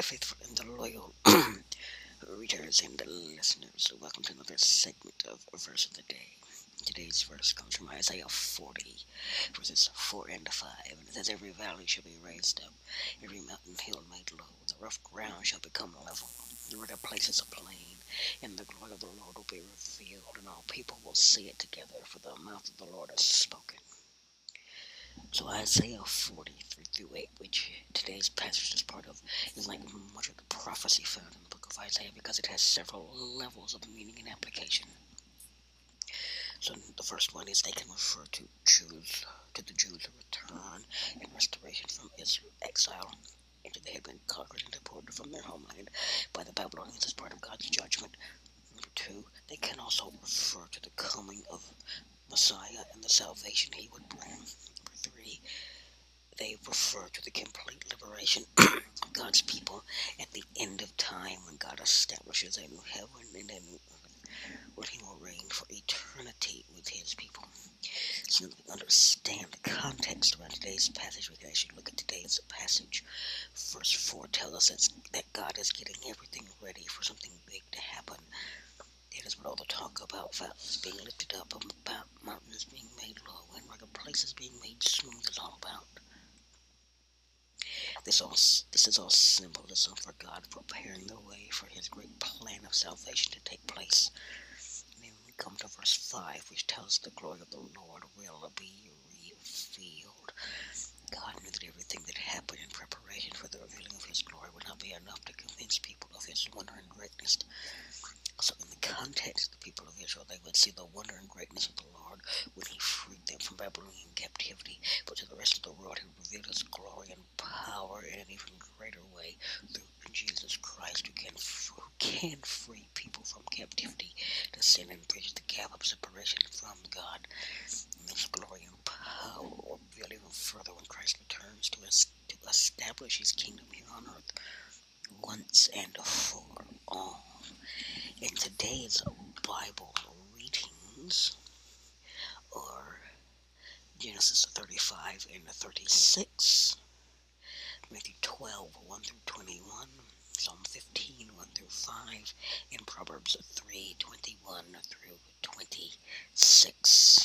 my faithful and the loyal readers and the listeners. Welcome to another segment of Verse of the Day. Today's verse comes from Isaiah 40, verses 4 and 5. And it says, Every valley shall be raised up, every mountain hill made low. The rough ground shall become level, the rugged places a plain, and the glory of the Lord will be revealed, and all people will see it together, for the mouth of the Lord has spoken. So Isaiah 43 through 8, which today's passage is part of, is like much of the prophecy found in the book of Isaiah because it has several levels of meaning and application. So the first one is they can refer to Jews, to the Jews' return and restoration from Israel exile after they had been conquered and deported from their homeland by the Babylonians as part of God's judgment. Number two, they can also refer to the coming of Messiah and the salvation he would bring. 3, they refer to the complete liberation of God's people at the end of time when God establishes a new heaven and a new earth where he will reign for eternity with his people. So that we understand the context around today's passage, we can actually look at today's passage. Verse 4 tells us that God is getting everything ready for something big to happen. That is what all the talk about valleys being lifted up, about mountains being made low, and rugged places being made smooth is all about. This all this is all symbolism for God preparing the way for His great plan of salvation to take place. And then we come to verse five, which tells the glory of the Lord will be revealed. God knew that everything that happened in preparation for the revealing of His glory would not be enough to convince people of His wonder and greatness. Context, the people of Israel, they would see the wonder and greatness of the Lord when He freed them from Babylonian captivity. But to the rest of the world, He revealed His glory and power in an even greater way through Jesus Christ, who can who can free people from captivity to sin and bridge the gap of separation from God. And this glory and power will reveal even further when Christ returns to us to establish His kingdom here on earth once and for all today's Bible readings are Genesis 35 and 36, Matthew 12, 1 through 21, Psalm 15, 1 through 5, and Proverbs 3, 21 through 26.